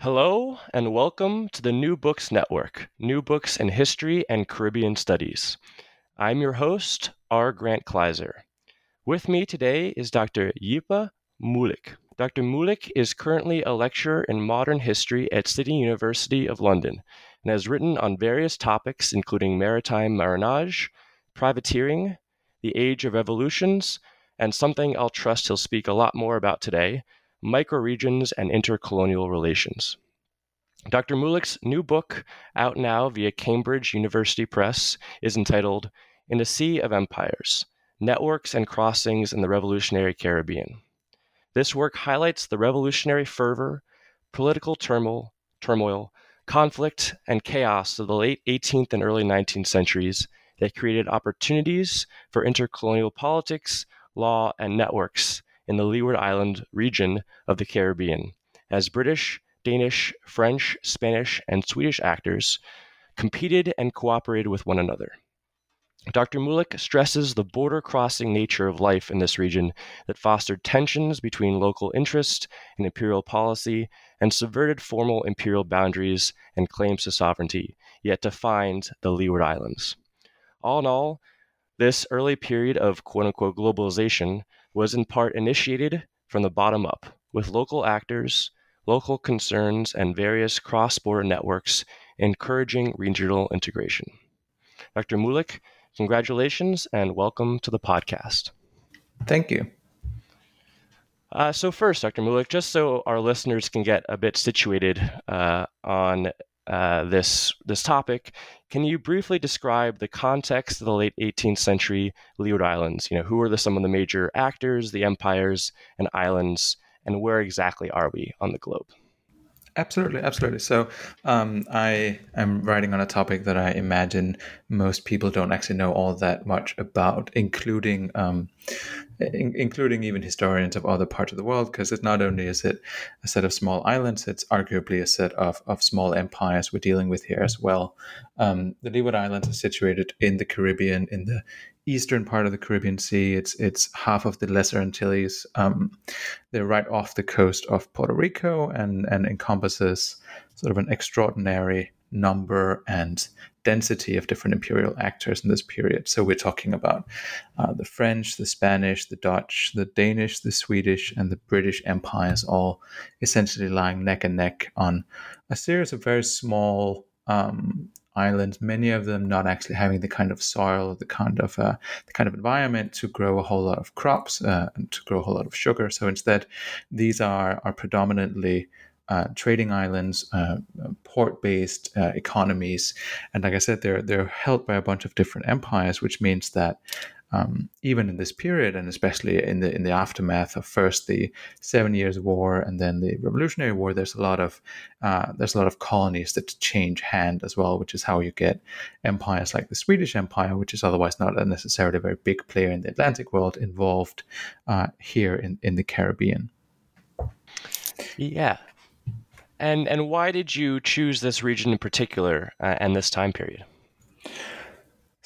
Hello, and welcome to the New Books Network, New Books in History and Caribbean Studies. I'm your host, R. Grant Kleiser. With me today is Dr. Jeppe Mulich. Dr. Mulich is currently a lecturer in modern history at City University of London and has written on various topics including maritime marronage, privateering, the age of revolutions, and something I'll trust he'll speak a lot more about today Microregions and Intercolonial Relations. Dr. Mulich's new book, out now via Cambridge University Press, is entitled In a Sea of Empires Networks and Crossings in the Revolutionary Caribbean. This work highlights the revolutionary fervor, political turmoil, turmoil, conflict, and chaos of the late 18th and early 19th centuries that created opportunities for intercolonial politics, law, and networks in the Leeward Island region of the Caribbean, as British, Danish, French, Spanish, and Swedish actors competed and cooperated with one another. Dr. Mulich stresses the border crossing nature of life in this region that fostered tensions between local interest and imperial policy and subverted formal imperial boundaries and claims to sovereignty, yet defined the Leeward Islands. All in all, this early period of quote unquote globalization was in part initiated from the bottom up, with local actors, local concerns, and various cross border networks encouraging regional integration. Dr. Mulich, congratulations and welcome to the podcast. Thank you. Uh, so, first, Dr. Mulich, just so our listeners can get a bit situated uh, on uh, this this topic. Can you briefly describe the context of the late 18th century Leeward Islands? You know, who are the, some of the major actors, the empires and islands, and where exactly are we on the globe? Absolutely, absolutely. So, um, I am writing on a topic that I imagine most people don't actually know all that much about, including um, in, including even historians of other parts of the world, because it not only is it a set of small islands, it's arguably a set of, of small empires we're dealing with here as well. Um, the Leeward Islands are situated in the Caribbean, in the eastern part of the Caribbean Sea. It's it's half of the Lesser Antilles. Um, they're right off the coast of Puerto Rico and and encompasses sort of an extraordinary number and density of different imperial actors in this period. So we're talking about uh, the French, the Spanish, the Dutch, the Danish, the Swedish, and the British empires, all essentially lying neck and neck on a series of very small um, islands, many of them not actually having the kind of soil, the kind of uh, the kind of environment to grow a whole lot of crops uh, and to grow a whole lot of sugar. So instead, these are are predominantly uh, trading islands, uh, port-based uh, economies, and like I said, they're they're held by a bunch of different empires, which means that um, even in this period, and especially in the in the aftermath of first the Seven Years' War and then the Revolutionary War, there's a lot of uh, there's a lot of colonies that change hand as well, which is how you get empires like the Swedish Empire, which is otherwise not necessarily a very big player in the Atlantic world, involved uh, here in in the Caribbean. Yeah, and and why did you choose this region in particular uh, and this time period?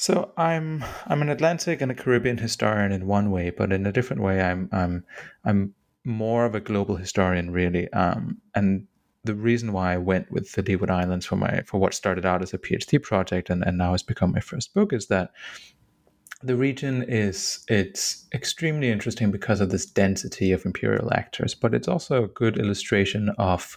So I'm I'm an Atlantic and a Caribbean historian in one way, but in a different way, I'm I'm I'm more of a global historian, really. Um, and the reason why I went with the Leeward Islands for my for what started out as a PhD project and, and now has become my first book is that the region is it's extremely interesting because of this density of imperial actors, but it's also a good illustration of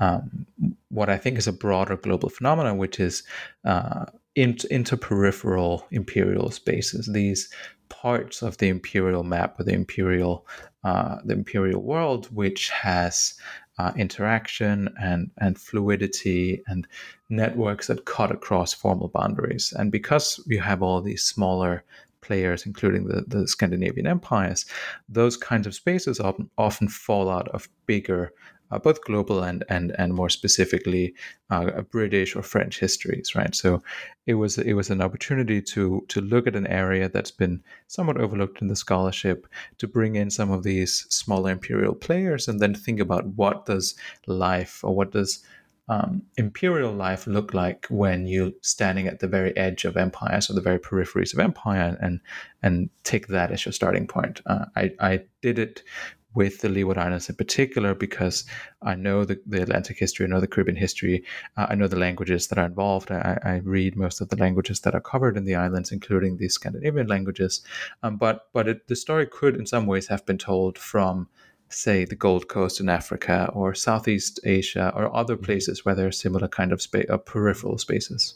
um, what I think is a broader global phenomenon, which is uh, inter- interperipheral imperial spaces, these parts of the imperial map or the imperial uh, the imperial world, which has uh, interaction and and fluidity and networks that cut across formal boundaries. And because you have all these smaller players, including the, the Scandinavian empires, those kinds of spaces often, often fall out of bigger uh, both global and and and more specifically uh, British or French histories, right? So it was it was an opportunity to to look at an area that's been somewhat overlooked in the scholarship, to bring in some of these smaller imperial players, and then think about what does life or what does um, imperial life look like when you're standing at the very edge of empire, or the very peripheries of empire and and take that as your starting point. Uh, I, I did it with the Leeward Islands in particular because I know the, the Atlantic history, I know the Caribbean history, uh, I know the languages that are involved. I, I, read most of the languages that are covered in the islands, including the Scandinavian languages. Um, but but it, the story could, in some ways, have been told from say the Gold Coast in Africa or Southeast Asia or other mm-hmm. places where there are similar kind of space, uh, peripheral spaces.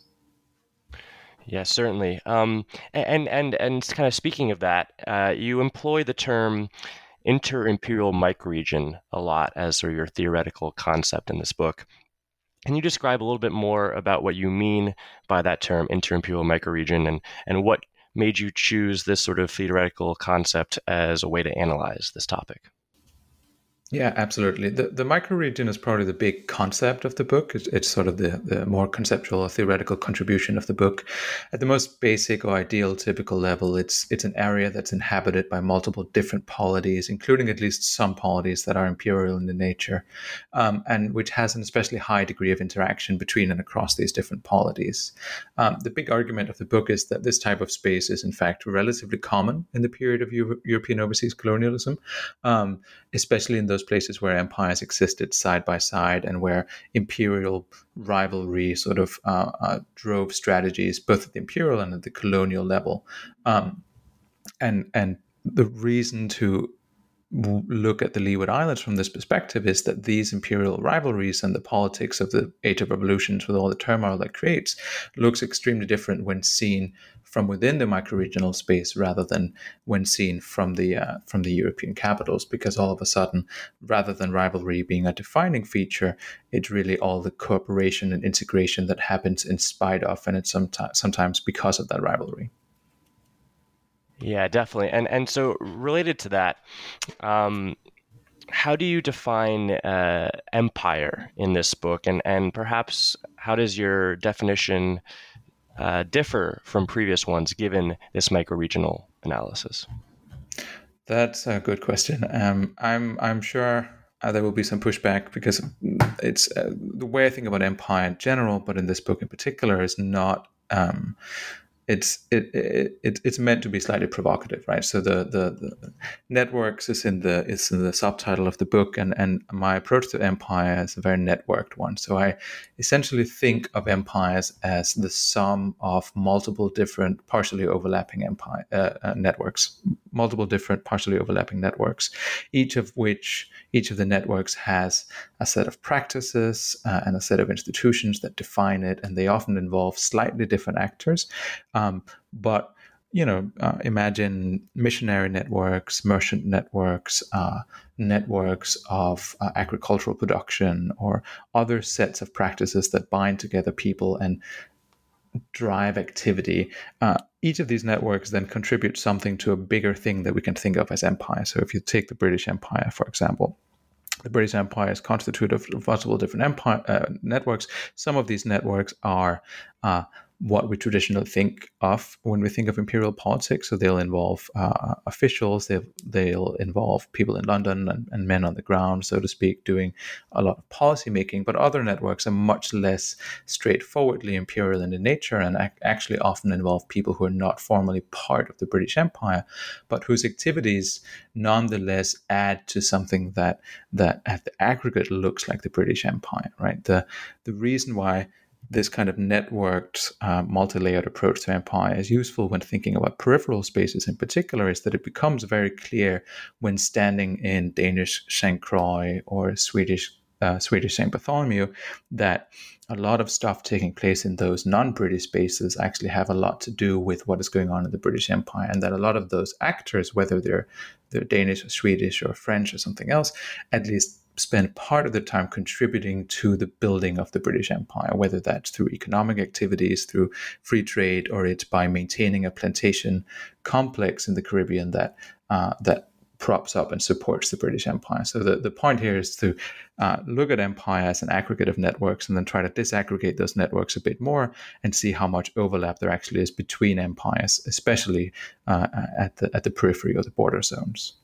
Yeah, certainly. Um, and and and kind of speaking of that, uh, you employ the term inter-imperial microregion a lot as sort of your theoretical concept in this book. Can you describe a little bit more about what you mean by that term, inter-imperial microregion, and and what made you choose this sort of theoretical concept as a way to analyze this topic? Yeah, absolutely. The the microregion is probably the big concept of the book. It's, it's sort of the, the more conceptual or theoretical contribution of the book. At the most basic or ideal typical level, it's it's an area that's inhabited by multiple different polities, including at least some polities that are imperial in the nature, um, and which has an especially high degree of interaction between and across these different polities. Um, the big argument of the book is that this type of space is in fact relatively common in the period of Euro- European overseas colonialism, um, especially in those those places where empires existed side by side and where imperial rivalry sort of uh, uh, drove strategies both at the imperial and at the colonial level. Um, and and the reason to look at the Leeward Islands from this perspective is that these imperial rivalries and the politics of the Age of Revolutions with all the turmoil that creates looks extremely different when seen from within the microregional space rather than when seen from the uh, from the European capitals because all of a sudden rather than rivalry being a defining feature it's really all the cooperation and integration that happens in spite of and it's sometimes sometimes because of that rivalry yeah definitely and and so related to that um, how do you define uh, empire in this book and and perhaps how does your definition uh, differ from previous ones given this microregional analysis? That's a good question. Um, I'm I'm sure uh, there will be some pushback because it's uh, the way I think about empire in general, but in this book in particular, is not um, it's it, it, it's meant to be slightly provocative, right? So the, the, the networks is in the is in the subtitle of the book, and and my approach to empire is a very networked one. So I essentially think of empires as the sum of multiple different partially overlapping empire uh, uh, networks, multiple different partially overlapping networks, each of which each of the networks has a set of practices uh, and a set of institutions that define it, and they often involve slightly different actors. Um, but you know, uh, imagine missionary networks, merchant networks, uh, networks of uh, agricultural production, or other sets of practices that bind together people and drive activity. Uh, each of these networks then contributes something to a bigger thing that we can think of as empire. So, if you take the British Empire, for example, the British Empire is constituted of multiple different empire uh, networks. Some of these networks are uh, what we traditionally think of when we think of imperial politics. So they'll involve uh, officials, they'll, they'll involve people in London and, and, men on the ground, so to speak, doing a lot of policy making. But other networks are much less straightforwardly imperial in nature and ac- actually often involve people who are not formally part of the British Empire, but whose activities nonetheless add to something that that at the aggregate looks like the British Empire. Right. The the reason why this kind of networked, uh, multi-layered approach to empire is useful when thinking about peripheral spaces in particular is that it becomes very clear when standing in Danish St. Croix or Swedish uh, Swedish St. Bartholomew that a lot of stuff taking place in those non-British spaces actually have a lot to do with what is going on in the British Empire, and that a lot of those actors, whether they're they're Danish or Swedish or French or something else, at least spend part of their time contributing to the building of the British Empire, whether that's through economic activities, through free trade, or it's by maintaining a plantation complex in the Caribbean that uh, that props up and supports the British Empire. So the, the point here is to uh, look at empire as an aggregate of networks and then try to disaggregate those networks a bit more and see how much overlap there actually is between empires, especially uh, at the at the periphery or the border zones.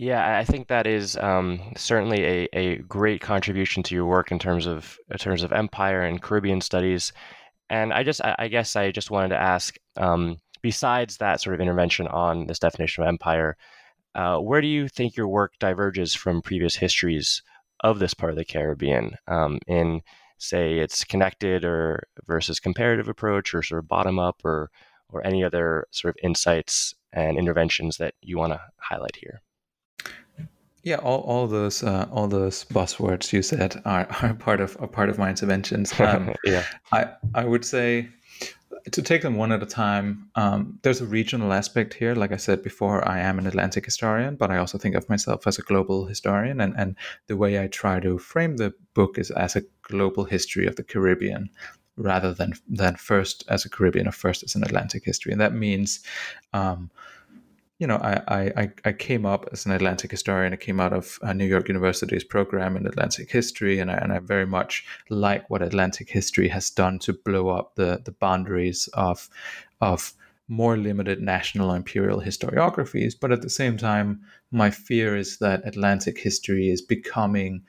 Yeah, I think that is um, certainly a, a great contribution to your work in terms of in terms of empire and Caribbean studies. And I just, I guess, I just wanted to ask, um, besides that sort of intervention on this definition of empire, uh, where do you think your work diverges from previous histories of this part of the Caribbean um, in, say, its connected or versus comparative approach, or sort of bottom up, or or any other sort of insights and interventions that you want to highlight here? Yeah, all, all those uh, all those buzzwords you said are, are part of are part of my interventions. Um, yeah, I I would say to take them one at a time, um, there's a regional aspect here. Like I said before, I am an Atlantic historian, but I also think of myself as a global historian. And, and the way I try to frame the book is as a global history of the Caribbean rather than, than first as a Caribbean or first as an Atlantic history. And that means um, you know, I, I, I came up as an Atlantic historian. I came out of New York University's program in Atlantic history, and I, and I very much like what Atlantic history has done to blow up the, the boundaries of of more limited national or imperial historiographies. But at the same time, my fear is that Atlantic history is becoming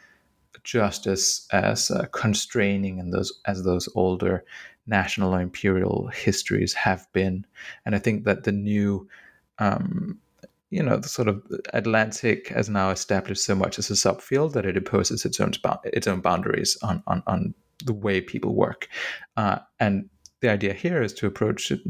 just as as uh, constraining in those as those older national or imperial histories have been. And I think that the new um, you know, the sort of Atlantic has now established so much as a subfield that it imposes its own its own boundaries on on, on the way people work, uh, and the idea here is to approach it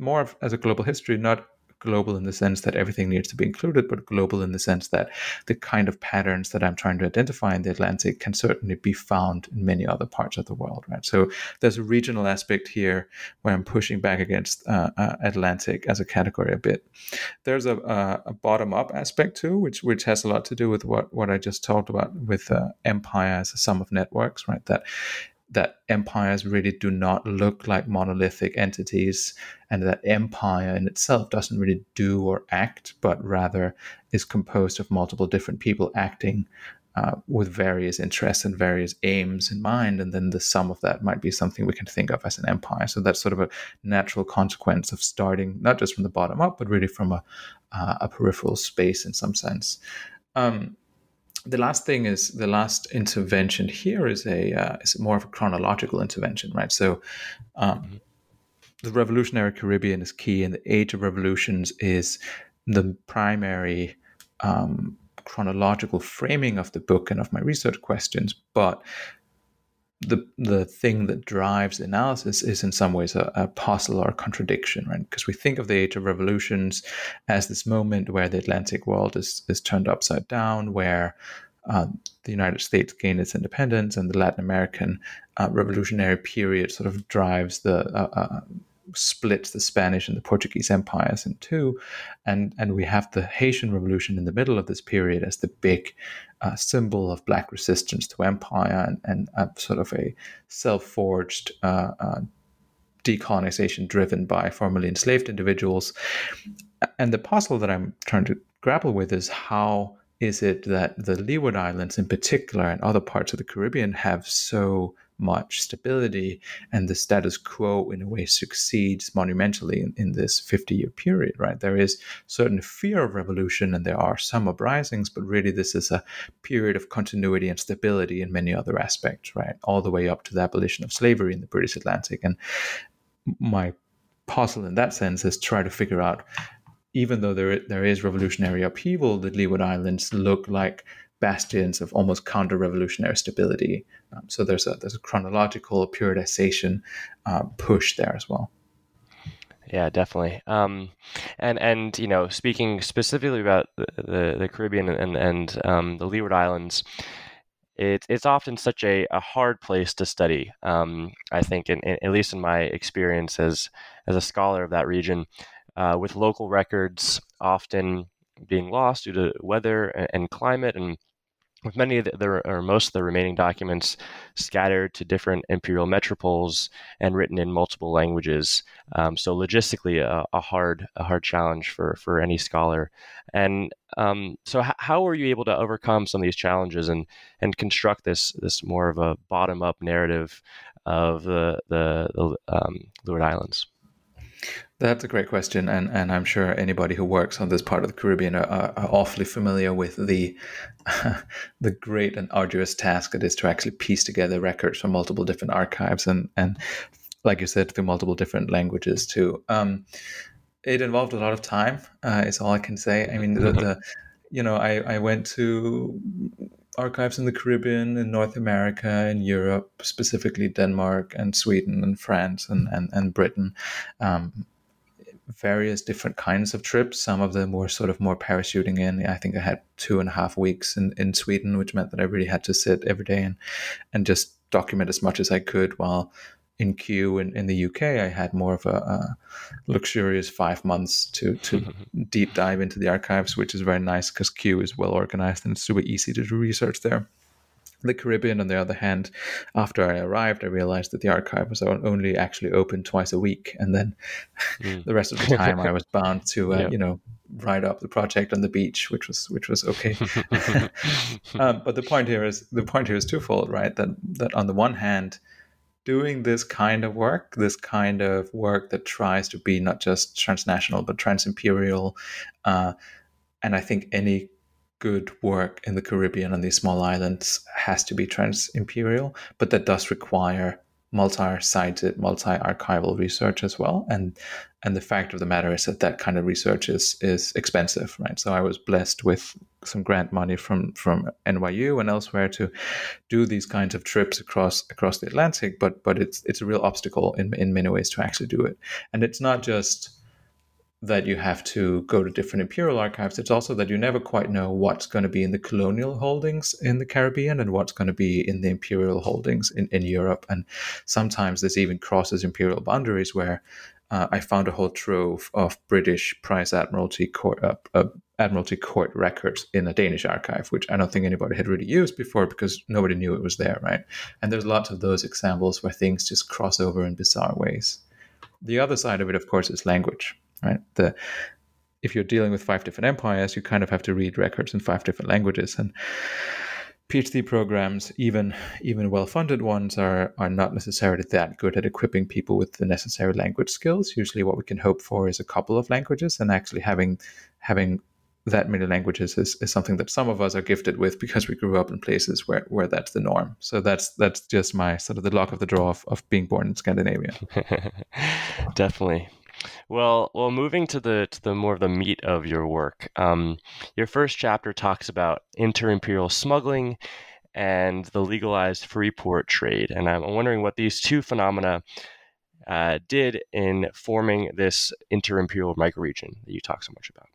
more as a global history, not global in the sense that everything needs to be included, but global in the sense that the kind of patterns that I'm trying to identify in the Atlantic can certainly be found in many other parts of the world, right? So there's a regional aspect here where I'm pushing back against uh, uh, Atlantic as a category a bit. There's a, a, bottom up aspect too, which which has a lot to do with what what I just talked about with uh, empire as a sum of networks, right? That that empires really do not look like monolithic entities, and that empire in itself doesn't really do or act, but rather is composed of multiple different people acting uh, with various interests and various aims in mind. And then the sum of that might be something we can think of as an empire. So that's sort of a natural consequence of starting not just from the bottom up, but really from a, uh, a peripheral space in some sense. Um, the last thing is the last intervention here is a uh, is more of a chronological intervention, right? So, um, mm-hmm. the Revolutionary Caribbean is key, and the Age of Revolutions is the primary um, chronological framing of the book and of my research questions. But the the thing that drives the analysis is in some ways a, a puzzle or a contradiction, right? Because we think of the Age of Revolutions as this moment where the Atlantic world is is turned upside down, where uh, the United States gained its independence, and the Latin American uh, revolutionary period sort of drives the uh, uh splits the Spanish and the Portuguese empires in two, and and we have the Haitian Revolution in the middle of this period as the big uh, symbol of black resistance to empire and and sort of a self forged. Uh, uh, decolonization driven by formerly enslaved individuals and the puzzle that i'm trying to grapple with is how is it that the leeward islands in particular and other parts of the caribbean have so much stability, and the status quo, in a way, succeeds monumentally in, in this 50 year period, right? There is certain fear of revolution, and there are some uprisings, but really, this is a period of continuity and stability in many other aspects, right? All the way up to the abolition of slavery in the British Atlantic. And my puzzle in that sense is try to figure out even though there there is revolutionary upheaval, the Leeward Islands look like bastions of almost counter-revolutionary stability. Um, so there's a there's a chronological periodization uh, push there as well. Yeah, definitely. Um, and and you know, speaking specifically about the, the, the Caribbean and and um, the Leeward Islands, it, it's often such a, a hard place to study. Um, I think, in, in, at least in my experience as as a scholar of that region, uh, with local records often being lost due to weather and, and climate and with many of the, or most of the remaining documents scattered to different imperial metropoles and written in multiple languages. Um, so logistically, a, a, hard a hard challenge for for any scholar. And um, so, h- how were you able to overcome some of these challenges and and construct this this more of a bottom up narrative of the the, the um, Leeward Islands? That's a great question, and, and I'm sure anybody who works on this part of the Caribbean are, are, are awfully familiar with the the great and arduous task it is to actually piece together records from multiple different archives and and like you said through multiple different languages too. Um, it involved a lot of time. Uh, is all I can say. I mean, the, the you know I I went to archives in the Caribbean, in North America, in Europe, specifically Denmark and Sweden and France and, and, and Britain. Um, various different kinds of trips. Some of them were sort of more parachuting in. I think I had two and a half weeks in, in Sweden, which meant that I really had to sit every day and, and just document as much as I could while in Kew in, in the UK, I had more of a, a luxurious five months to, to deep dive into the archives, which is very nice because Kew is well organized and it's super easy to do research there. The Caribbean, on the other hand, after I arrived, I realized that the archive was only actually open twice a week, and then mm. the rest of the time I was bound to, uh, yep. you know, write up the project on the beach, which was which was okay. um, but the point here is the point here is twofold, right? That that on the one hand, doing this kind of work, this kind of work that tries to be not just transnational but transimperial. Uh, and I think any good work in the Caribbean and these small islands has to be trans imperial, but that does require multi-sited, multi-archival research as well. And and the fact of the matter is that that kind of research is is expensive, right? So I was blessed with some grant money from from NYU and elsewhere to do these kinds of trips across across the Atlantic, but but it's it's a real obstacle in in many ways to actually do it. And it's not just that you have to go to different imperial archives. It's also that you never quite know what's going to be in the colonial holdings in the Caribbean and what's going to be in the imperial holdings in, in Europe. And sometimes this even crosses imperial boundaries where uh, I found a whole trove of British Prize Admiralty Court, uh, uh, Admiralty Court records in a Danish archive, which I don't think anybody had really used before because nobody knew it was there, right? And there's lots of those examples where things just cross over in bizarre ways. The other side of it, of course, is language right? The if you're dealing with five different empires, you kind of have to read records in five different languages and PhD programs, even even well-funded ones, are are not necessarily that good at equipping people with the necessary language skills. Usually, what we can hope for is a couple of languages, and actually having having that many languages is, is something that some of us are gifted with because we grew up in places where, where that's the norm. So that's that's just my sort of the luck of the draw of, of being born in Scandinavia. Definitely. Well, well, moving to the to the more of the meat of your work. Um, your first chapter talks about inter-imperial smuggling and the legalized free port trade, and I'm wondering what these two phenomena uh, did in forming this inter-imperial microregion that you talk so much about.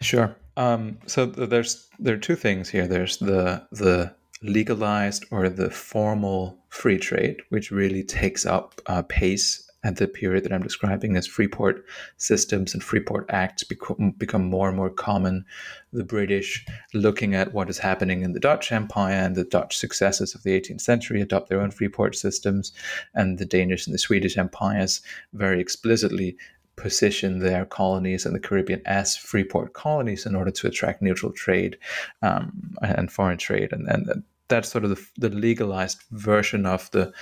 Sure. Um, so there's there are two things here. There's the the legalized or the formal free trade, which really takes up uh, pace at the period that I'm describing as Freeport systems and Freeport Acts become, become more and more common. The British, looking at what is happening in the Dutch Empire and the Dutch successes of the 18th century, adopt their own Freeport systems, and the Danish and the Swedish empires very explicitly position their colonies in the Caribbean as Freeport colonies in order to attract neutral trade um, and foreign trade, and, and that's sort of the, the legalized version of the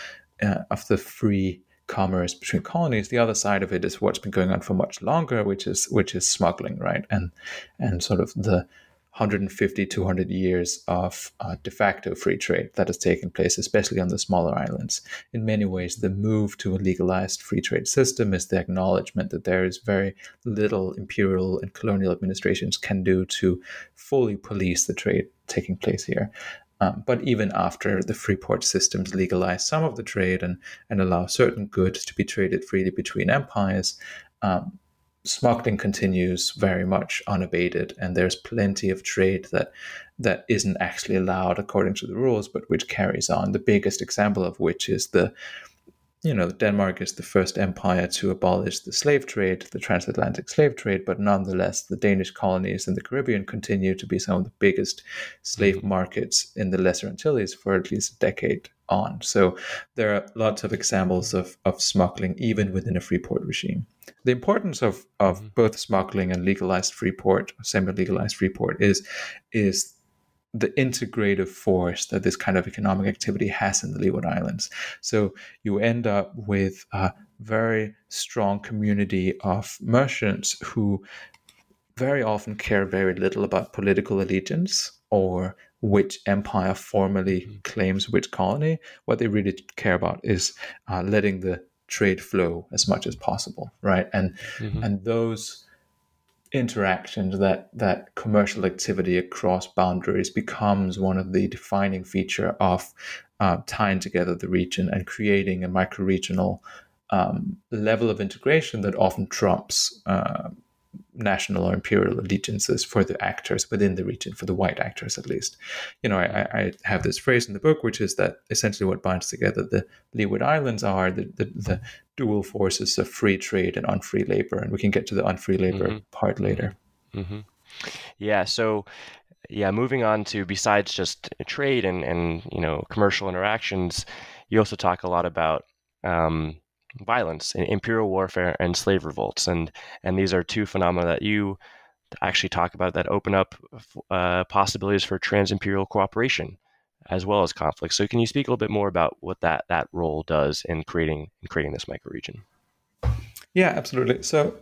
uh, of the free commerce between colonies. The other side of it is what's been going on for much longer, which is which is smuggling, right? And and sort of the 150 200 years of uh, de facto free trade that has taken place, especially on the smaller islands. In many ways, the move to a legalized free trade system is the acknowledgement that there is very little imperial and colonial administrations can do to fully police the trade taking place here. Um, but even after the free port systems legalize some of the trade and, and allow certain goods to be traded freely between empires, um, smuggling continues very much unabated, and there's plenty of trade that that isn't actually allowed according to the rules, but which carries on. The biggest example of which is the you know, Denmark is the first empire to abolish the slave trade, the transatlantic slave trade, but nonetheless, the Danish colonies in the Caribbean continue to be some of the biggest slave mm-hmm. markets in the Lesser Antilles for at least a decade on. So there are lots of examples of, of smuggling, even within a free port regime. The importance of, of mm-hmm. both smuggling and legalized free port, semi legalized free port, is, is the integrative force that this kind of economic activity has in the Leeward Islands. So you end up with a very strong community of merchants who very often care very little about political allegiance or which empire formally mm-hmm. claims which colony. What they really care about is uh, letting the trade flow as much as possible, right? And mm-hmm. and those interactions, that that commercial activity across boundaries becomes one of the defining feature of uh, tying together the region and creating a micro-regional um, level of integration that often trumps uh, national or imperial allegiances for the actors within the region, for the white actors at least. You know, I, I, have this phrase in the book, which is that essentially what binds together the Leeward Islands are the, the, the dual forces of free trade and unfree labor. And we can get to the unfree labor mm-hmm. part later. Mm-hmm. Yeah. So, yeah, moving on to besides just trade and, and you know commercial interactions, you also talk a lot about um, violence, imperial warfare, and slave revolts, and and these are two phenomena that you actually talk about that open up uh, possibilities for trans-imperial cooperation as well as conflict. So, can you speak a little bit more about what that that role does in creating in creating this microregion? Yeah, absolutely. So,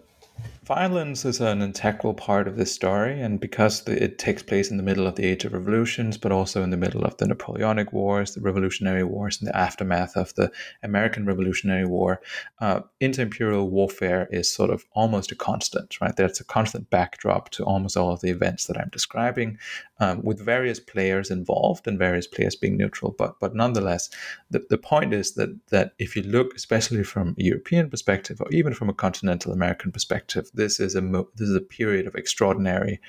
Violence is an integral part of this story, and because it takes place in the middle of the Age of Revolutions, but also in the middle of the Napoleonic Wars, the Revolutionary Wars, and the aftermath of the American Revolutionary War, uh, inter-imperial warfare is sort of almost a constant, right? That's a constant backdrop to almost all of the events that I'm describing, um, with various players involved and various players being neutral. But but nonetheless, the, the point is that that if you look, especially from a European perspective, or even from a continental American perspective, this is a mo- this is a period of extraordinary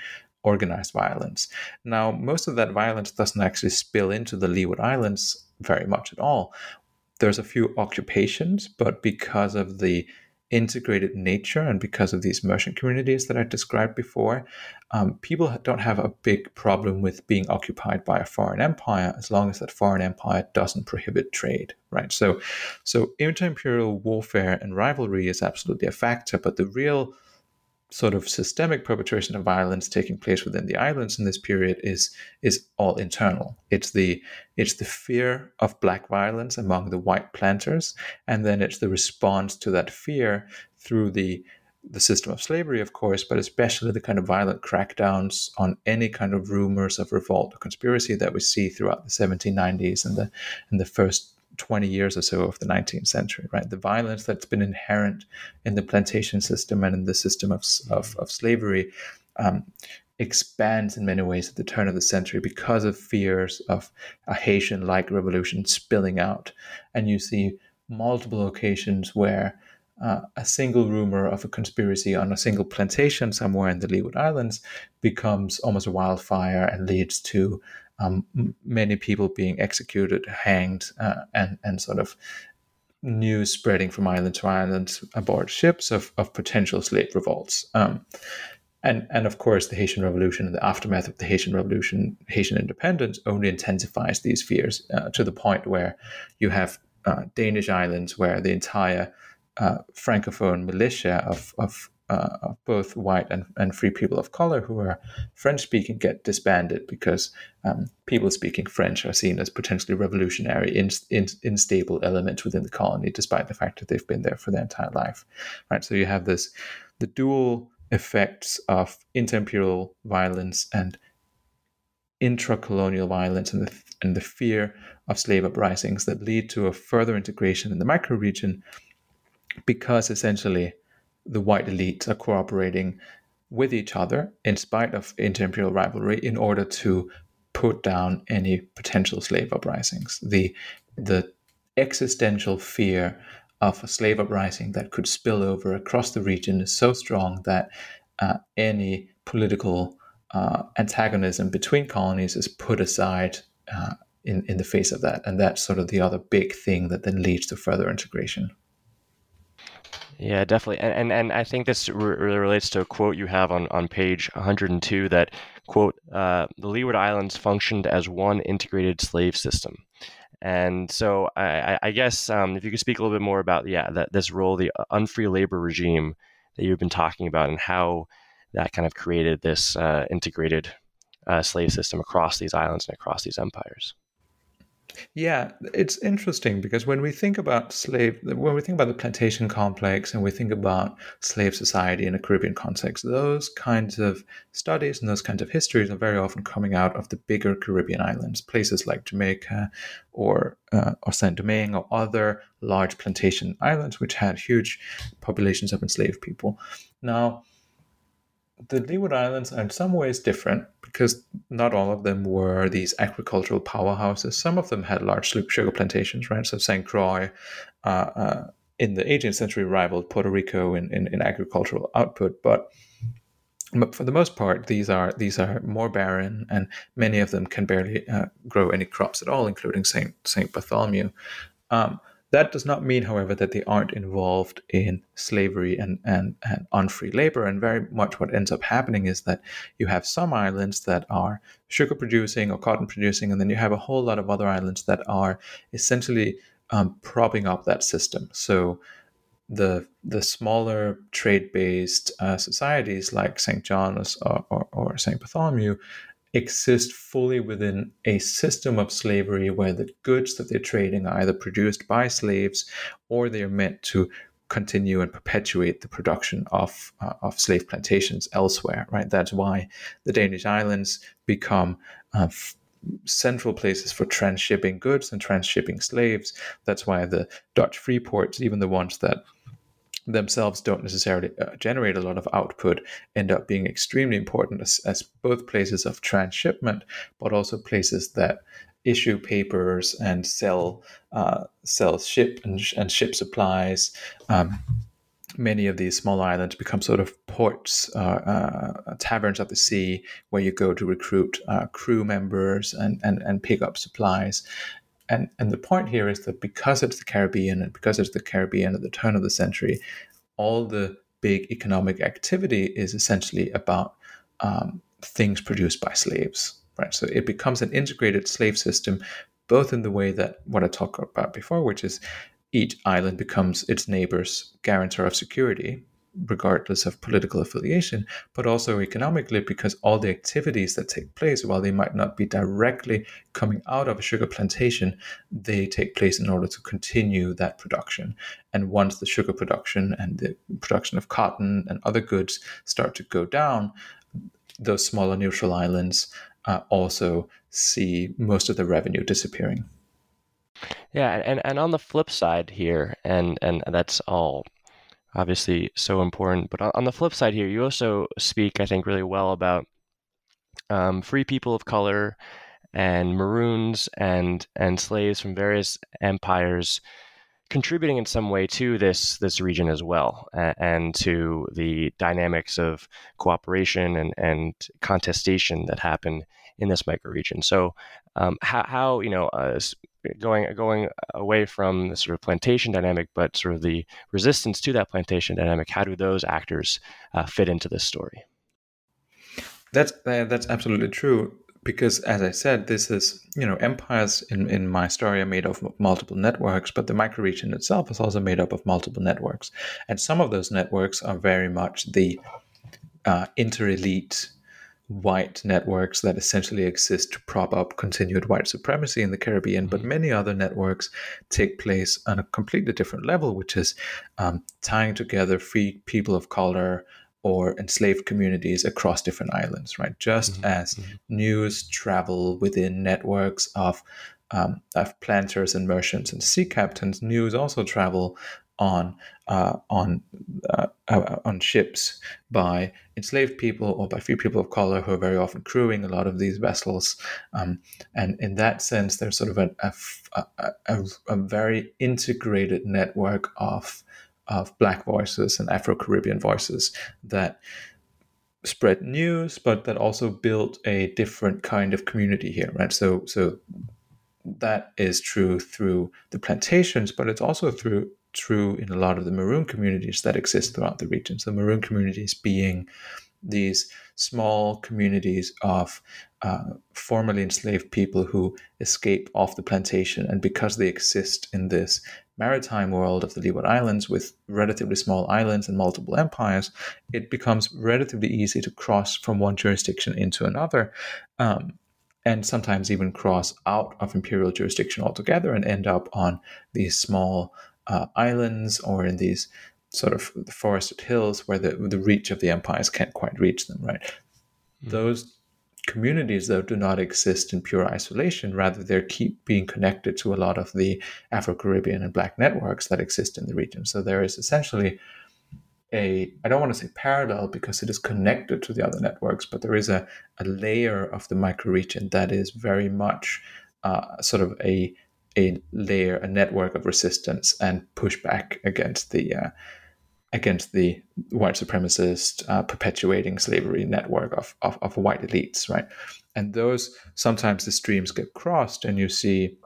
organized violence. Now, most of that violence doesn't actually spill into the Leeward Islands very much at all. There's a few occupations, but because of the integrated nature and because of these merchant communities that I described before, um, people don't have a big problem with being occupied by a foreign empire as long as that foreign empire doesn't prohibit trade, right? So, so inter-imperial warfare and rivalry is absolutely a factor, but the real sort of systemic perpetration of violence taking place within the islands in this period is is all internal. It's the it's the fear of black violence among the white planters, and then it's the response to that fear through the the system of slavery, of course, but especially the kind of violent crackdowns on any kind of rumors of revolt or conspiracy that we see throughout the 1790s and the and the first 20 years or so of the 19th century, right? The violence that's been inherent in the plantation system and in the system of, of, of slavery um, expands in many ways at the turn of the century because of fears of a Haitian like revolution spilling out. And you see multiple occasions where uh, a single rumor of a conspiracy on a single plantation somewhere in the Leeward Islands becomes almost a wildfire and leads to um, many people being executed, hanged, uh, and and sort of news spreading from island to island aboard ships of, of potential slave revolts. Um, and and of course, the Haitian Revolution and the aftermath of the Haitian Revolution, Haitian independence, only intensifies these fears uh, to the point where you have uh, Danish islands where the entire uh, francophone militia of, of uh, both white and, and free people of color who are French speaking get disbanded because um, people speaking French are seen as potentially revolutionary, in, in, unstable elements within the colony, despite the fact that they've been there for their entire life. Right. So you have this the dual effects of inter-imperial violence and intra-colonial violence and the, and the fear of slave uprisings that lead to a further integration in the microregion because essentially the white elites are cooperating with each other in spite of inter-imperial rivalry in order to put down any potential slave uprisings. The the existential fear of a slave uprising that could spill over across the region is so strong that uh, any political uh, antagonism between colonies is put aside uh, in, in the face of that. And that's sort of the other big thing that then leads to further integration. Yeah, definitely. And, and, and I think this re- really relates to a quote you have on, on page 102 that, quote, uh, the Leeward Islands functioned as one integrated slave system. And so I, I guess um, if you could speak a little bit more about, yeah, that this role, the unfree labor regime that you've been talking about and how that kind of created this uh, integrated uh, slave system across these islands and across these empires. Yeah, it's interesting because when we think about slave, when we think about the plantation complex and we think about slave society in a Caribbean context, those kinds of studies and those kinds of histories are very often coming out of the bigger Caribbean islands, places like Jamaica or uh, or Saint Domingue or other large plantation islands which had huge populations of enslaved people. Now, the Leeward Islands are in some ways different because not all of them were these agricultural powerhouses. Some of them had large sugar plantations, right? So St. Croix uh, uh, in the 18th century rivaled Puerto Rico in, in, in agricultural output, but but for the most part, these are these are more barren, and many of them can barely uh, grow any crops at all, including Saint Saint Bartholomew. Um, that does not mean, however, that they aren't involved in slavery and, and, and unfree labor. And very much what ends up happening is that you have some islands that are sugar producing or cotton producing, and then you have a whole lot of other islands that are essentially um, propping up that system. So the the smaller trade based uh, societies like St. John's or, or, or St. Bartholomew exist fully within a system of slavery where the goods that they're trading are either produced by slaves or they are meant to continue and perpetuate the production of uh, of slave plantations elsewhere right? That's why the danish islands become uh, f- central places for transshipping goods and transshipping slaves. That's why the dutch free ports even the ones that themselves don't necessarily uh, generate a lot of output end up being extremely important as, as both places of transshipment, but also places that issue papers and sell uh, sell ship and, and ship supplies. Um, many of these small islands become sort of ports, uh, uh, taverns at the sea, where you go to recruit uh, crew members and, and, and pick up supplies. And, and the point here is that because it's the Caribbean and because it's the Caribbean at the turn of the century, all the big economic activity is essentially about um, things produced by slaves, right? So it becomes an integrated slave system, both in the way that what I talked about before, which is each island becomes its neighbor's guarantor of security, regardless of political affiliation, but also economically because all the activities that take place, while they might not be directly coming out of a sugar plantation, they take place in order to continue that production. And once the sugar production and the production of cotton and other goods start to go down, those smaller neutral islands uh, also see most of the revenue disappearing. Yeah, and, and on the flip side here, and, and that's all obviously so important. But on the flip side here, you also speak, I think, really well about um, free people of color and maroons and and slaves from various empires contributing in some way to this this region as well and to the dynamics of cooperation and, and contestation that happen in this microregion. So um, how, how you know uh, going going away from the sort of plantation dynamic, but sort of the resistance to that plantation dynamic. How do those actors uh, fit into this story? That's uh, that's absolutely true. Because as I said, this is you know empires in, in my story are made of multiple networks, but the microregion itself is also made up of multiple networks, and some of those networks are very much the uh, inter elite white networks that essentially exist to prop up continued white supremacy in the Caribbean, mm-hmm. but many other networks take place on a completely different level, which is um, tying together free people of color or enslaved communities across different islands, right? Just mm-hmm. as mm-hmm. news travel within networks of um, of planters and merchants and sea captains, news also travel on uh, on uh, uh, on ships by enslaved people or by free people of color who are very often crewing a lot of these vessels. Um, and in that sense, there's sort of a, a, a, a, very integrated network of of Black voices and Afro Caribbean voices that spread news, but that also built a different kind of community here, right? So so that is true through the plantations, but it's also through true in a lot of the maroon communities that exist throughout the region. So maroon communities being these small communities of uh, formerly enslaved people who escape off the plantation, and because they exist in this maritime world of the Leeward Islands with relatively small islands and multiple empires, it becomes relatively easy to cross from one jurisdiction into another. Um, and sometimes even cross out of imperial jurisdiction altogether and end up on these small uh, islands or in these sort of forested hills where the, the reach of the empires can't quite reach them, right? Mm-hmm. Those communities, though, do not exist in pure isolation. Rather, they keep being connected to a lot of the Afro Caribbean and Black networks that exist in the region. So there is essentially a, I don't want to say parallel because it is connected to the other networks, but there is a, a layer of the microregion that is very much uh, sort of a, a layer, a network of resistance and pushback against the uh, against the white supremacist uh, perpetuating slavery network of, of, of white elites, right? And those sometimes the streams get crossed, and you see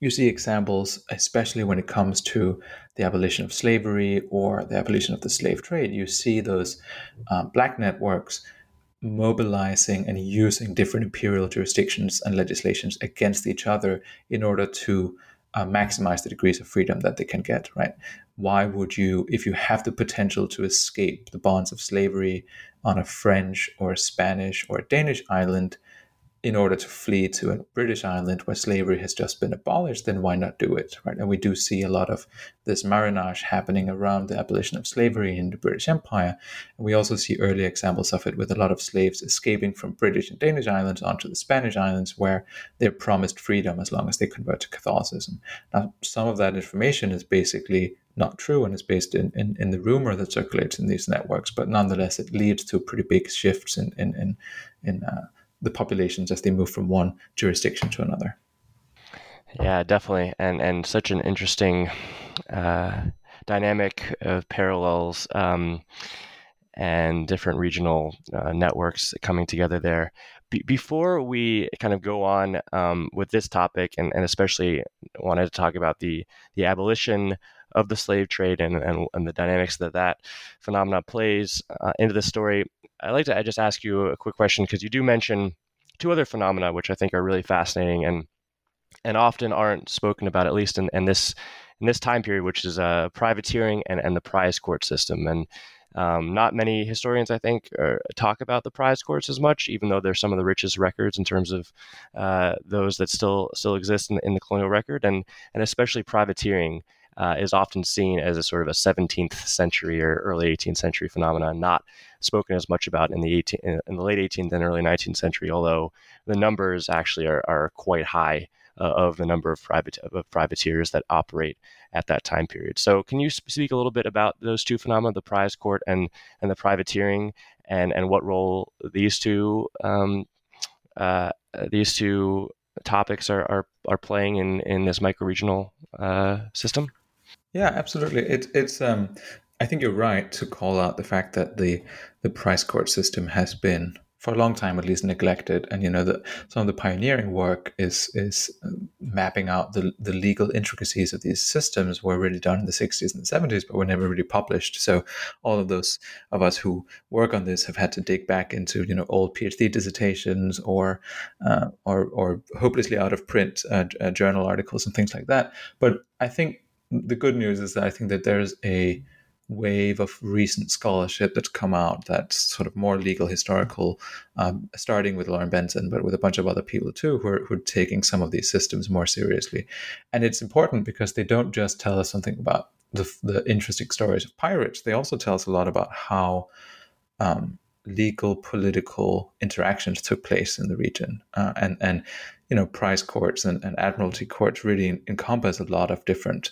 you see examples, especially when it comes to the abolition of slavery or the abolition of the slave trade. You see those uh, black networks mobilizing and using different imperial jurisdictions and legislations against each other in order to uh, maximize the degrees of freedom that they can get, right? Why would you, if you have the potential to escape the bonds of slavery on a French or a Spanish or a Danish island, in order to flee to a British island where slavery has just been abolished, then why not do it, right? And we do see a lot of this marronage happening around the abolition of slavery in the British Empire. And we also see early examples of it with a lot of slaves escaping from British and Danish islands onto the Spanish islands where they're promised freedom as long as they convert to Catholicism. Now, some of that information is basically not true and is based in, in, in the rumor that circulates in these networks, but nonetheless, it leads to pretty big shifts in, in, in, in uh, the populations as they move from one jurisdiction to another. Yeah, definitely, and and such an interesting uh, dynamic of parallels um, and different regional uh, networks coming together there. Be- before we kind of go on um, with this topic, and, and especially wanted to talk about the the abolition of the slave trade and, and, and the dynamics that that phenomena plays uh, into the story. I'd like to I just ask you a quick question because you do mention two other phenomena which I think are really fascinating and and often aren't spoken about, at least in, in this in this time period, which is uh, privateering and, and the prize court system. And um, not many historians, I think, are, talk about the prize courts as much, even though they're some of the richest records in terms of uh, those that still still exist in, in, the colonial record, and and especially privateering uh, is often seen as a sort of a 17th century or early 18th century phenomenon, not spoken as much about in the 18, in the late 18th and early 19th century, although the numbers actually are, are quite high uh, of the number of private of privateers that operate at that time period. So, can you speak a little bit about those two phenomena, the prize court and and the privateering, and and what role these two um, uh, these two topics are, are are playing in in this microregional uh, system? Yeah, absolutely. It, it's um, I think you're right to call out the fact that the the prize court system has been for a long time at least neglected. And you know that some of the pioneering work is is uh, mapping out the, the legal intricacies of these systems were really done in the 60s and 70s but were never really published. So all of those of us who work on this have had to dig back into you know old phd dissertations or uh, or or hopelessly out of print uh, uh, journal articles and things like that. But i think the good news is that i think that there's a wave of recent scholarship that's come out that's sort of more legal historical, um, starting with Lauren Benton, but with a bunch of other people too who are, who are taking some of these systems more seriously. And it's important because they don't just tell us something about the, the interesting stories of pirates, they also tell us a lot about how. Um, legal political interactions took place in the region uh, and and you know prize courts and, and admiralty courts really encompass a lot of different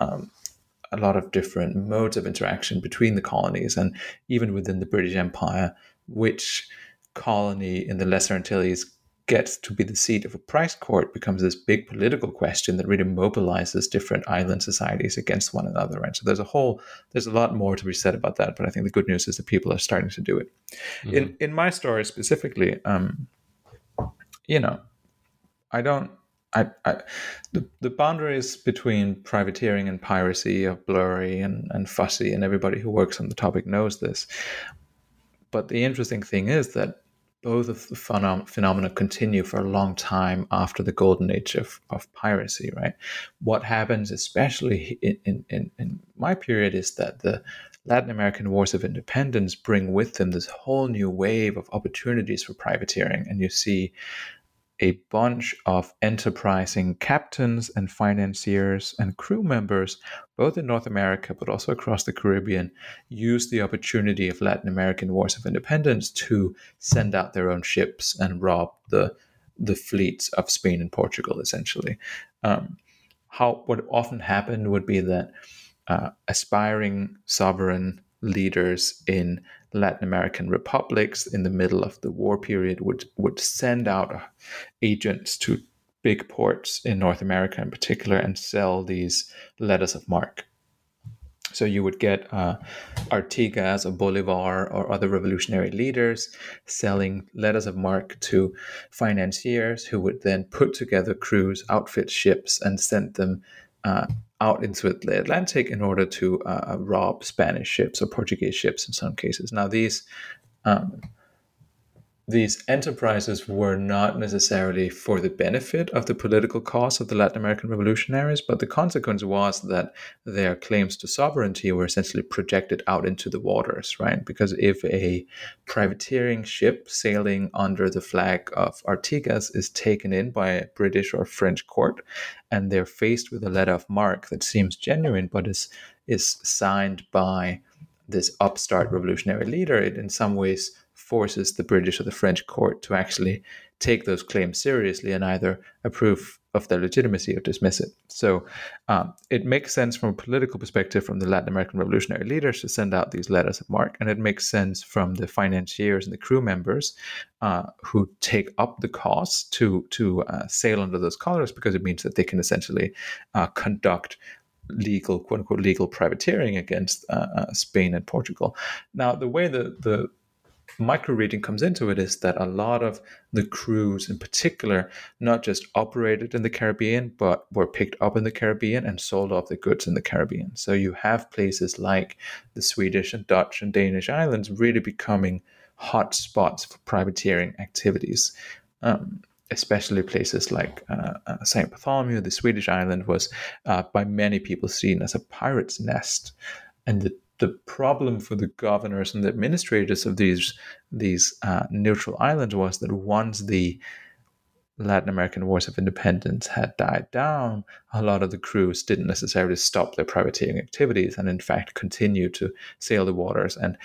um, a lot of different modes of interaction between the colonies and even within the British Empire, which colony in the Lesser Antilles gets to be the seat of a prize court becomes this big political question that really mobilizes different island societies against one another. Right. So there's a whole there's a lot more to be said about that. But I think the good news is that people are starting to do it. Mm-hmm. In in my story specifically, um, you know, I don't I, I, the, the boundaries between privateering and piracy are blurry and, and fussy, and everybody who works on the topic knows this. But the interesting thing is that both of the phenom- phenomena continue for a long time after the golden age of, of piracy, right? What happens, especially in, in, in, in my period, is that the Latin American wars of independence bring with them this whole new wave of opportunities for privateering. And you see a bunch of enterprising captains and financiers and crew members, both in North America but also across the Caribbean, used the opportunity of Latin American wars of independence to send out their own ships and rob the the fleets of Spain and Portugal, essentially. Um, how what often happened would be that uh, aspiring sovereign leaders in Latin American republics in the middle of the war period would would send out agents to big ports in North America in particular and sell these letters of marque. So you would get uh, Artigas or Bolivar or other revolutionary leaders selling letters of marque to financiers who would then put together crews, outfit ships, and send them uh, out into the Atlantic in order to uh, rob Spanish ships or Portuguese ships in some cases. Now, these um, these enterprises were not necessarily for the benefit of the political cause of the Latin American revolutionaries, but the consequence was that their claims to sovereignty were essentially projected out into the waters, right? Because if a privateering ship sailing under the flag of Artigas is taken in by a British or French court, and they're faced with a letter of marque that seems genuine but is is signed by this upstart revolutionary leader, it in some ways forces the British or the French court to actually take those claims seriously and either approve of their legitimacy or dismiss it. So um, it makes sense from a political perspective from the Latin American revolutionary leaders to send out these letters of marque, and it makes sense from the financiers and the crew members uh, who take up the cost to to uh, sail under those colors because it means that they can essentially uh, conduct legal quote unquote legal privateering against uh, uh, Spain and Portugal. Now the way the the microregion comes into it is that a lot of the crews in particular not just operated in the caribbean but were picked up in the caribbean and sold off the goods in the caribbean so you have places like the swedish and dutch and danish islands really becoming hot spots for privateering activities um, especially places like uh, uh, St. Bartholomew, the Swedish island, was uh, by many people seen as a pirate's nest. And the the problem for the governors and the administrators of these these uh, neutral islands was that once the Latin American wars of independence had died down, a lot of the crews didn't necessarily stop their privateering activities and, in fact, continued to sail the waters. And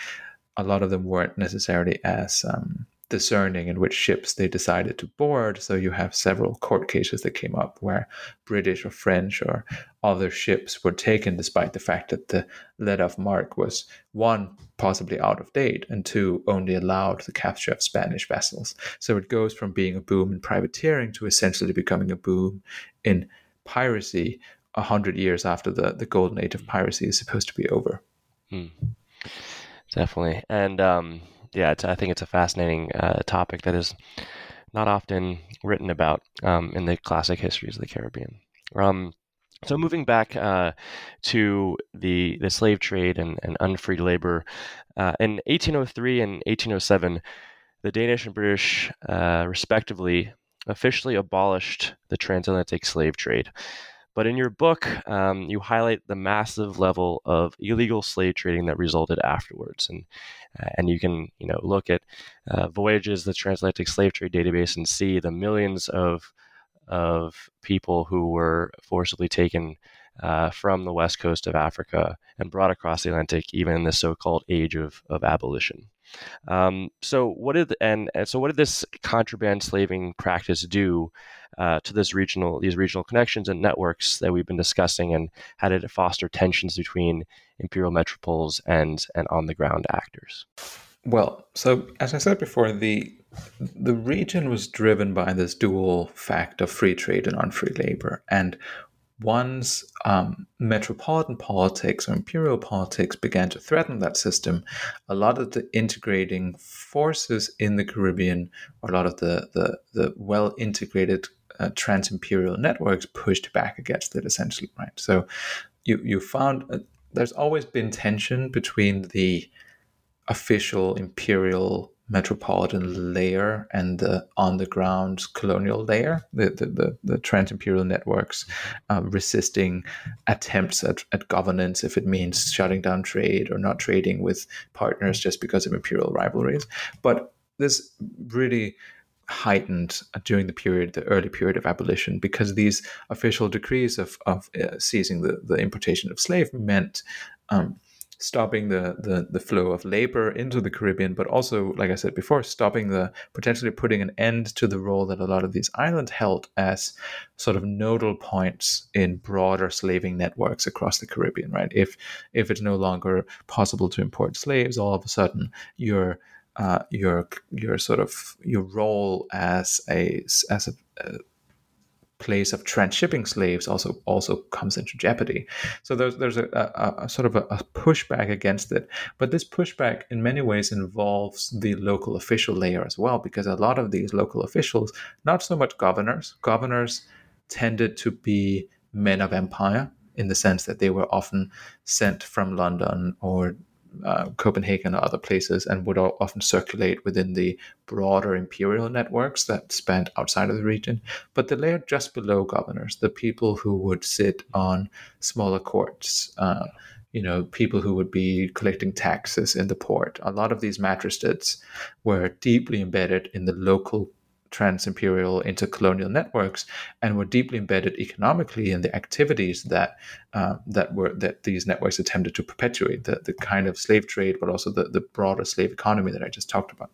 a lot of them weren't necessarily as um, discerning in which ships they decided to board. So you have several court cases that came up where British or French or other ships were taken despite the fact that the letter of marque was one, possibly out of date, and two, only allowed the capture of Spanish vessels. So it goes from being a boom in privateering to essentially becoming a boom in piracy a hundred years after the, the golden age of piracy is supposed to be over. Hmm. Definitely. And um yeah, I think it's a fascinating uh, topic that is not often written about um, in the classic histories of the Caribbean. Um, so moving back uh, to the the slave trade and, and unfreed labor, uh, in 1803 and 1807, the Danish and British, uh, respectively, officially abolished the transatlantic slave trade. But in your book, um, you highlight the massive level of illegal slave trading that resulted afterwards, and uh, and you can you know look at uh, voyages, the transatlantic slave trade database, and see the millions of of people who were forcibly taken uh, from the west coast of Africa and brought across the Atlantic, even in the so-called age of, of abolition. Um, so what did and, and, so what did this contraband slaving practice do uh, to this regional these regional connections and networks that we've been discussing, and how did it foster tensions between imperial metropoles and and on the ground actors? Well, so as I said before, the the region was driven by this dual fact of free trade and unfree labor, and once um, metropolitan politics or imperial politics began to threaten that system, a lot of the integrating forces in the Caribbean, or a lot of the, the, the well integrated uh, trans-imperial networks pushed back against it essentially right? So you you found uh, there's always been tension between the official imperial metropolitan layer and the on the ground colonial layer, the, the, the, the trans imperial networks uh, resisting attempts at, at governance if it means shutting down trade or not trading with partners just because of imperial rivalries. But this really heightened during the period, the early period of abolition, because these official decrees of, of uh, seizing the, the importation of slave meant um, stopping the, the the flow of labor into the Caribbean, but also, like I said before, stopping the potentially putting an end to the role that a lot of these islands held as sort of nodal points in broader slaving networks across the Caribbean. Right? If if it's no longer possible to import slaves, all of a sudden your uh, your your sort of your role as a as a, a place of transshipping slaves also also comes into jeopardy. So there's there's a, a, a sort of a, a, pushback against it, but this pushback in many ways involves the local official layer as well, because a lot of these local officials, not so much governors, governors tended to be men of empire in the sense that they were often sent from London or uh, Copenhagen or other places and would often circulate within the broader imperial networks that spanned outside of the region. But the layer just below governors, the people who would sit on smaller courts, uh, you know, people who would be collecting taxes in the port, a lot of these magistrates were deeply embedded in the local trans-imperial intercolonial networks and were deeply embedded economically in the activities that uh, that were that these networks attempted to perpetuate the, the kind of slave trade but also the, the broader slave economy that I just talked about.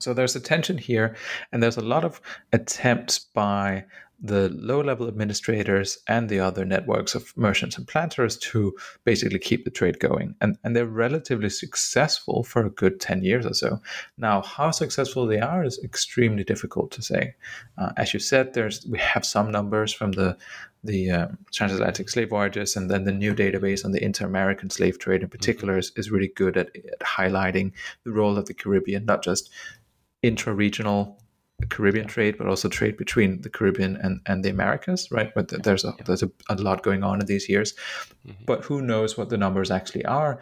So there's a tension here, and there's a lot of attempts by the low level administrators and the other networks of merchants and planters to basically keep the trade going. And, and they're relatively successful for a good 10 years or so. Now, how successful they are is extremely difficult to say. Uh, as you said, there's we have some numbers from the the um, transatlantic slave voyages, and then the new database on the inter-American slave trade in particular mm-hmm. is, is really good at, at highlighting the role of the Caribbean, not just intra-regional Caribbean trade, but also trade between the Caribbean and, and the Americas, right? But there's a there's a, a, lot going on in these years, mm-hmm. but who knows what the numbers actually are,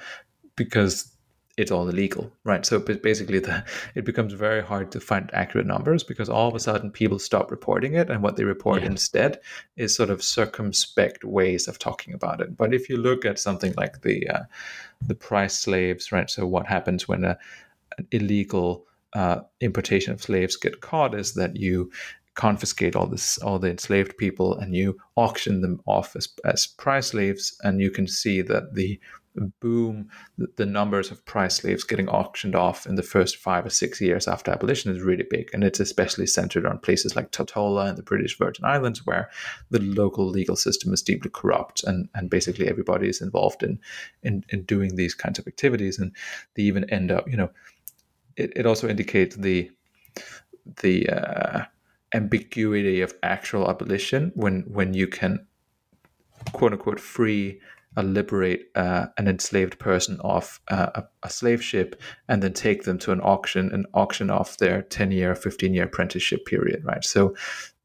because it's all illegal, right? So basically, the, it becomes very hard to find accurate numbers because all of a sudden people stop reporting it, and what they report yeah. instead is sort of circumspect ways of talking about it. But if you look at something like the uh, the prize slaves, right? So what happens when a, an illegal uh, importation of slaves get caught is that you confiscate all this all the enslaved people and you auction them off as, as prize slaves. And you can see that the boom the, numbers of prize slaves getting auctioned off in the first five or six years after abolition is really big. And it's especially centered on places like Tortola and the British Virgin Islands where the local legal system is deeply corrupt and, and basically everybody is involved in, in in doing these kinds of activities. And they even end up you know it, it also indicates the the uh, ambiguity of actual abolition when when you can quote unquote free or liberate uh, an enslaved person off uh, a, a, slave ship and then take them to an auction and auction off their 10 year 15 year apprenticeship period right so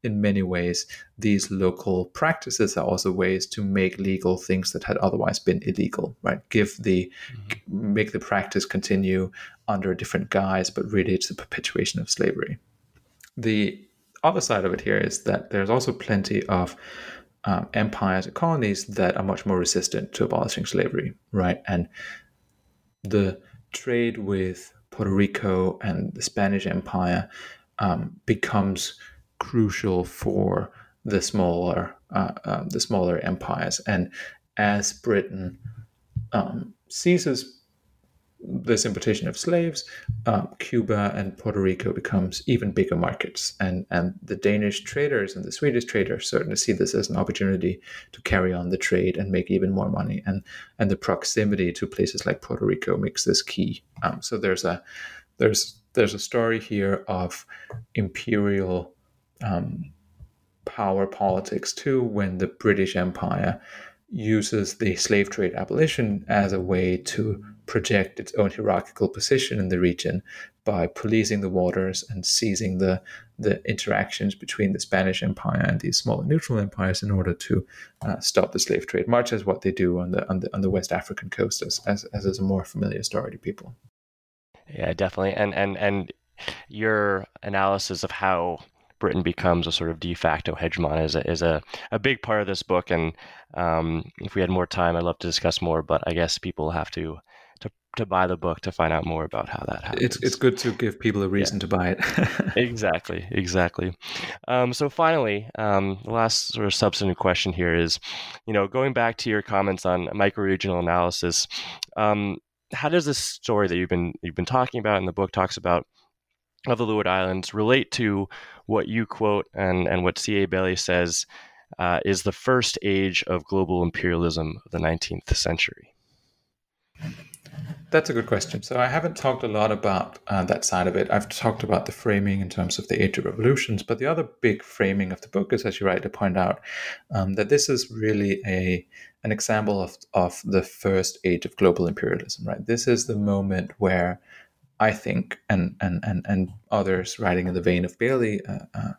in many ways, these local practices are also ways to make legal things that had otherwise been illegal, right? Give the mm-hmm. make the practice continue under a different guise, but really it's the perpetuation of slavery. The other side of it here is that there's also plenty of um, empires and colonies that are much more resistant to abolishing slavery, right? And the trade with Puerto Rico and the Spanish Empire um, becomes crucial for the smaller uh, uh, the smaller empires. And as Britain um, seizes this importation of slaves, um, Cuba and Puerto Rico becomes even bigger markets, and and the Danish traders and the Swedish traders certainly see this as an opportunity to carry on the trade and make even more money, and and the proximity to places like Puerto Rico makes this key. Um, so there's a there's there's a story here of imperial um, power politics too when the British Empire uses the slave trade abolition as a way to project its own hierarchical position in the region by policing the waters and seizing the the interactions between the Spanish Empire and these smaller neutral empires in order to uh, stop the slave trade, much as what they do on the on the on the West African coast, as as, as is a more familiar story to people. Yeah, definitely, and and and your analysis of how Britain becomes a sort of de facto hegemon is a, is a, a big part of this book. And um, if we had more time, I'd love to discuss more, but I guess people have to to, buy the book to find out more about how that happens. It's, it's good to give people a reason yeah. to buy it. exactly, exactly. Um, so finally, um, the last sort of substantive question here is, you know, going back to your comments on micro-regional analysis, um, how does this story that you've been you've been talking about in the book talks about of the Leeward Islands relate to what you quote and, and what C.A. Bayly says uh, is the first age of global imperialism of the 19th century? That's a good question. So I haven't talked a lot about uh, that side of it. I've talked about the framing in terms of the age of revolutions, but the other big framing of the book is, as you rightly point out, um, that this is really a an example of of the first age of global imperialism. Right. This is the moment where I think, and and and and others writing in the vein of Bayly uh, uh,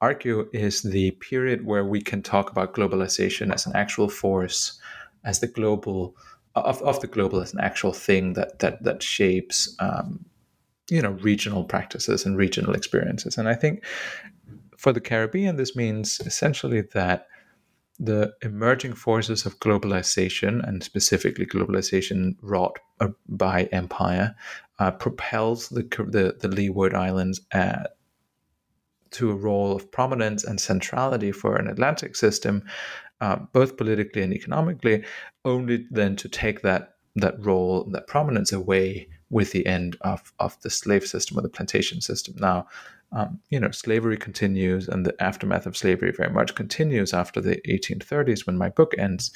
argue, is the period where we can talk about globalization as an actual force, as the global of, of the global as an actual thing that that that shapes um, you know regional practices and regional experiences. And I think for the Caribbean, this means essentially that the emerging forces of globalization, and specifically globalization wrought uh, by empire, uh, propels the, the, the Leeward Islands uh, to a role of prominence and centrality for an Atlantic system, uh, both politically and economically, only then to take that that role, that prominence away with the end of, of the slave system or the plantation system. Now, um, you know, slavery continues and the aftermath of slavery very much continues after the 1830s when my book ends.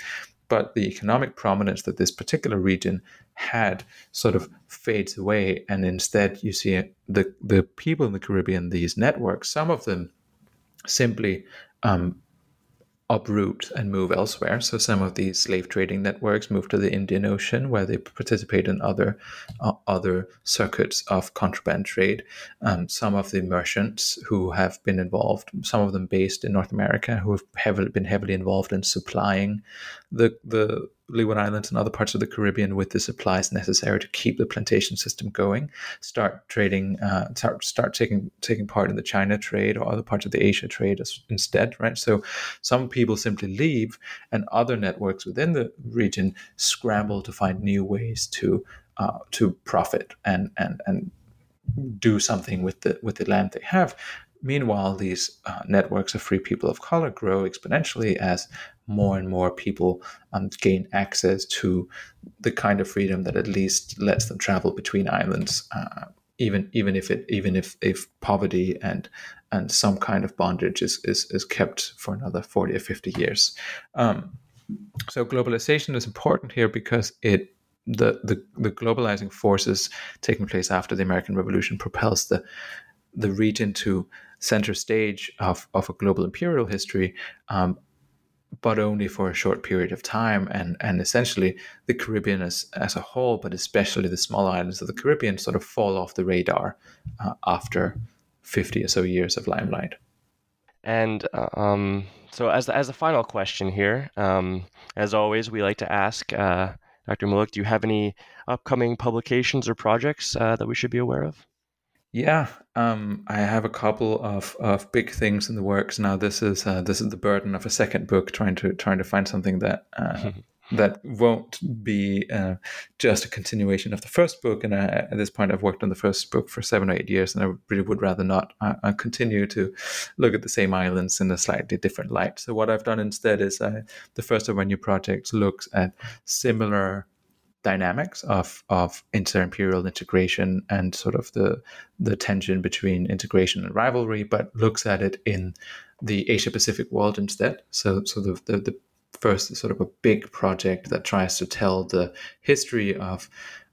But the economic prominence that this particular region had sort of fades away. And instead, you see the, the people in the Caribbean, these networks, some of them simply um, uproot and move elsewhere. So some of these slave trading networks move to the Indian Ocean, where they participate in other uh, other circuits of contraband trade. Um, some of the merchants who have been involved, some of them based in North America, who have heavily, been heavily involved in supplying the the Leeward Islands and other parts of the Caribbean with the supplies necessary to keep the plantation system going. Start trading, uh, start start taking taking part in the China trade or other parts of the Asia trade as, instead, right? So some people simply leave, and other networks within the region scramble to find new ways to uh, to profit and and and do something with the with the land they have. Meanwhile, these uh, networks of free people of color grow exponentially as more and more people um, gain access to the kind of freedom that at least lets them travel between islands, uh, even even if it even if if poverty and and some kind of bondage is is, is kept for another forty or fifty years. Um, so globalization is important here because it the, the the globalizing forces taking place after the American Revolution propels the the region to center stage of, of a global imperial history, um, but only for a short period of time. And, and essentially, the Caribbean as, as a whole, but especially the small islands of the Caribbean, sort of fall off the radar uh, after 50 or so years of limelight. And uh, um, so, as as a final question here, um, as always, we like to ask uh, Dr. Mulich, do you have any upcoming publications or projects uh, that we should be aware of? Yeah, um, I have a couple of, of big things in the works now. This is uh, this is the burden of a second book, trying to trying to find something that uh, that won't be uh, just a continuation of the first book. And I, at this point, I've worked on the first book for seven or eight years, and I really would rather not. I, I continue to look at the same islands in a slightly different light. So what I've done instead is uh, the first of my new projects looks at similar dynamics of of inter-imperial integration and sort of the the tension between integration and rivalry, but looks at it in the Asia Pacific world instead. So so the, the, the first sort of a big project that tries to tell the history of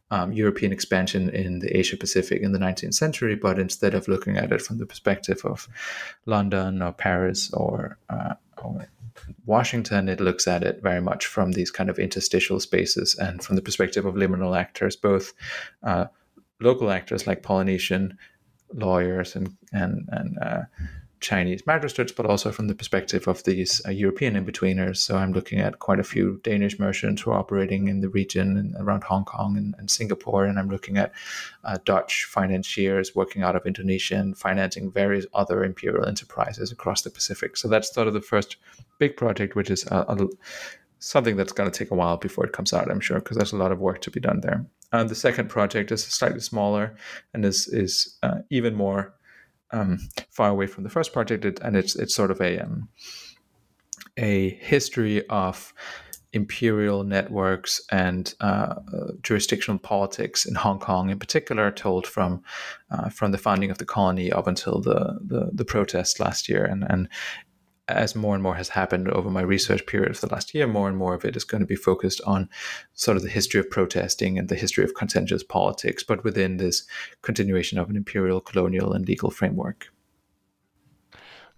um, European expansion in the Asia Pacific in the 19th century, but instead of looking at it from the perspective of London or Paris or, uh, or Washington, it looks at it very much from these kind of interstitial spaces and from the perspective of liminal actors, both uh, local actors like Polynesian lawyers and and and uh, Chinese magistrates, but also from the perspective of these uh, European in-betweeners. So I'm looking at quite a few Danish merchants who are operating in the region and around Hong Kong and, and Singapore, and I'm looking at uh, Dutch financiers working out of Indonesia and financing various other imperial enterprises across the Pacific. So that's sort of the first big project, which is a, a, something that's going to take a while before it comes out, I'm sure, because there's a lot of work to be done there. And the second project is slightly smaller and is is uh, even more um, far away from the first project, it, and it's it's sort of a um, a history of imperial networks and uh, jurisdictional politics in Hong Kong, in particular, told from uh, from the founding of the colony up until the the, the protests last year, and and as more and more has happened over my research period of the last year, more and more of it is going to be focused on sort of the history of protesting and the history of contentious politics, but within this continuation of an imperial, colonial, and legal framework.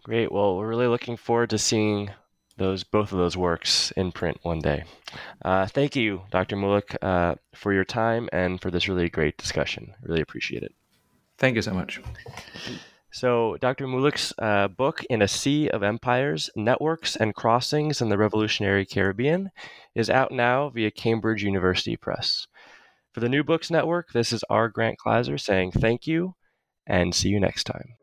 Great. Well, we're really looking forward to seeing those both of those works in print one day. Uh, thank you, Dr. Mulich, uh, for your time and for this really great discussion. Really appreciate it. Thank you so much. So, Dr. Mulich's uh, book, In a Sea of Empires Networks and Crossings in the Revolutionary Caribbean, is out now via Cambridge University Press. For the New Books Network, this is R. Grant Kleiser saying thank you and see you next time.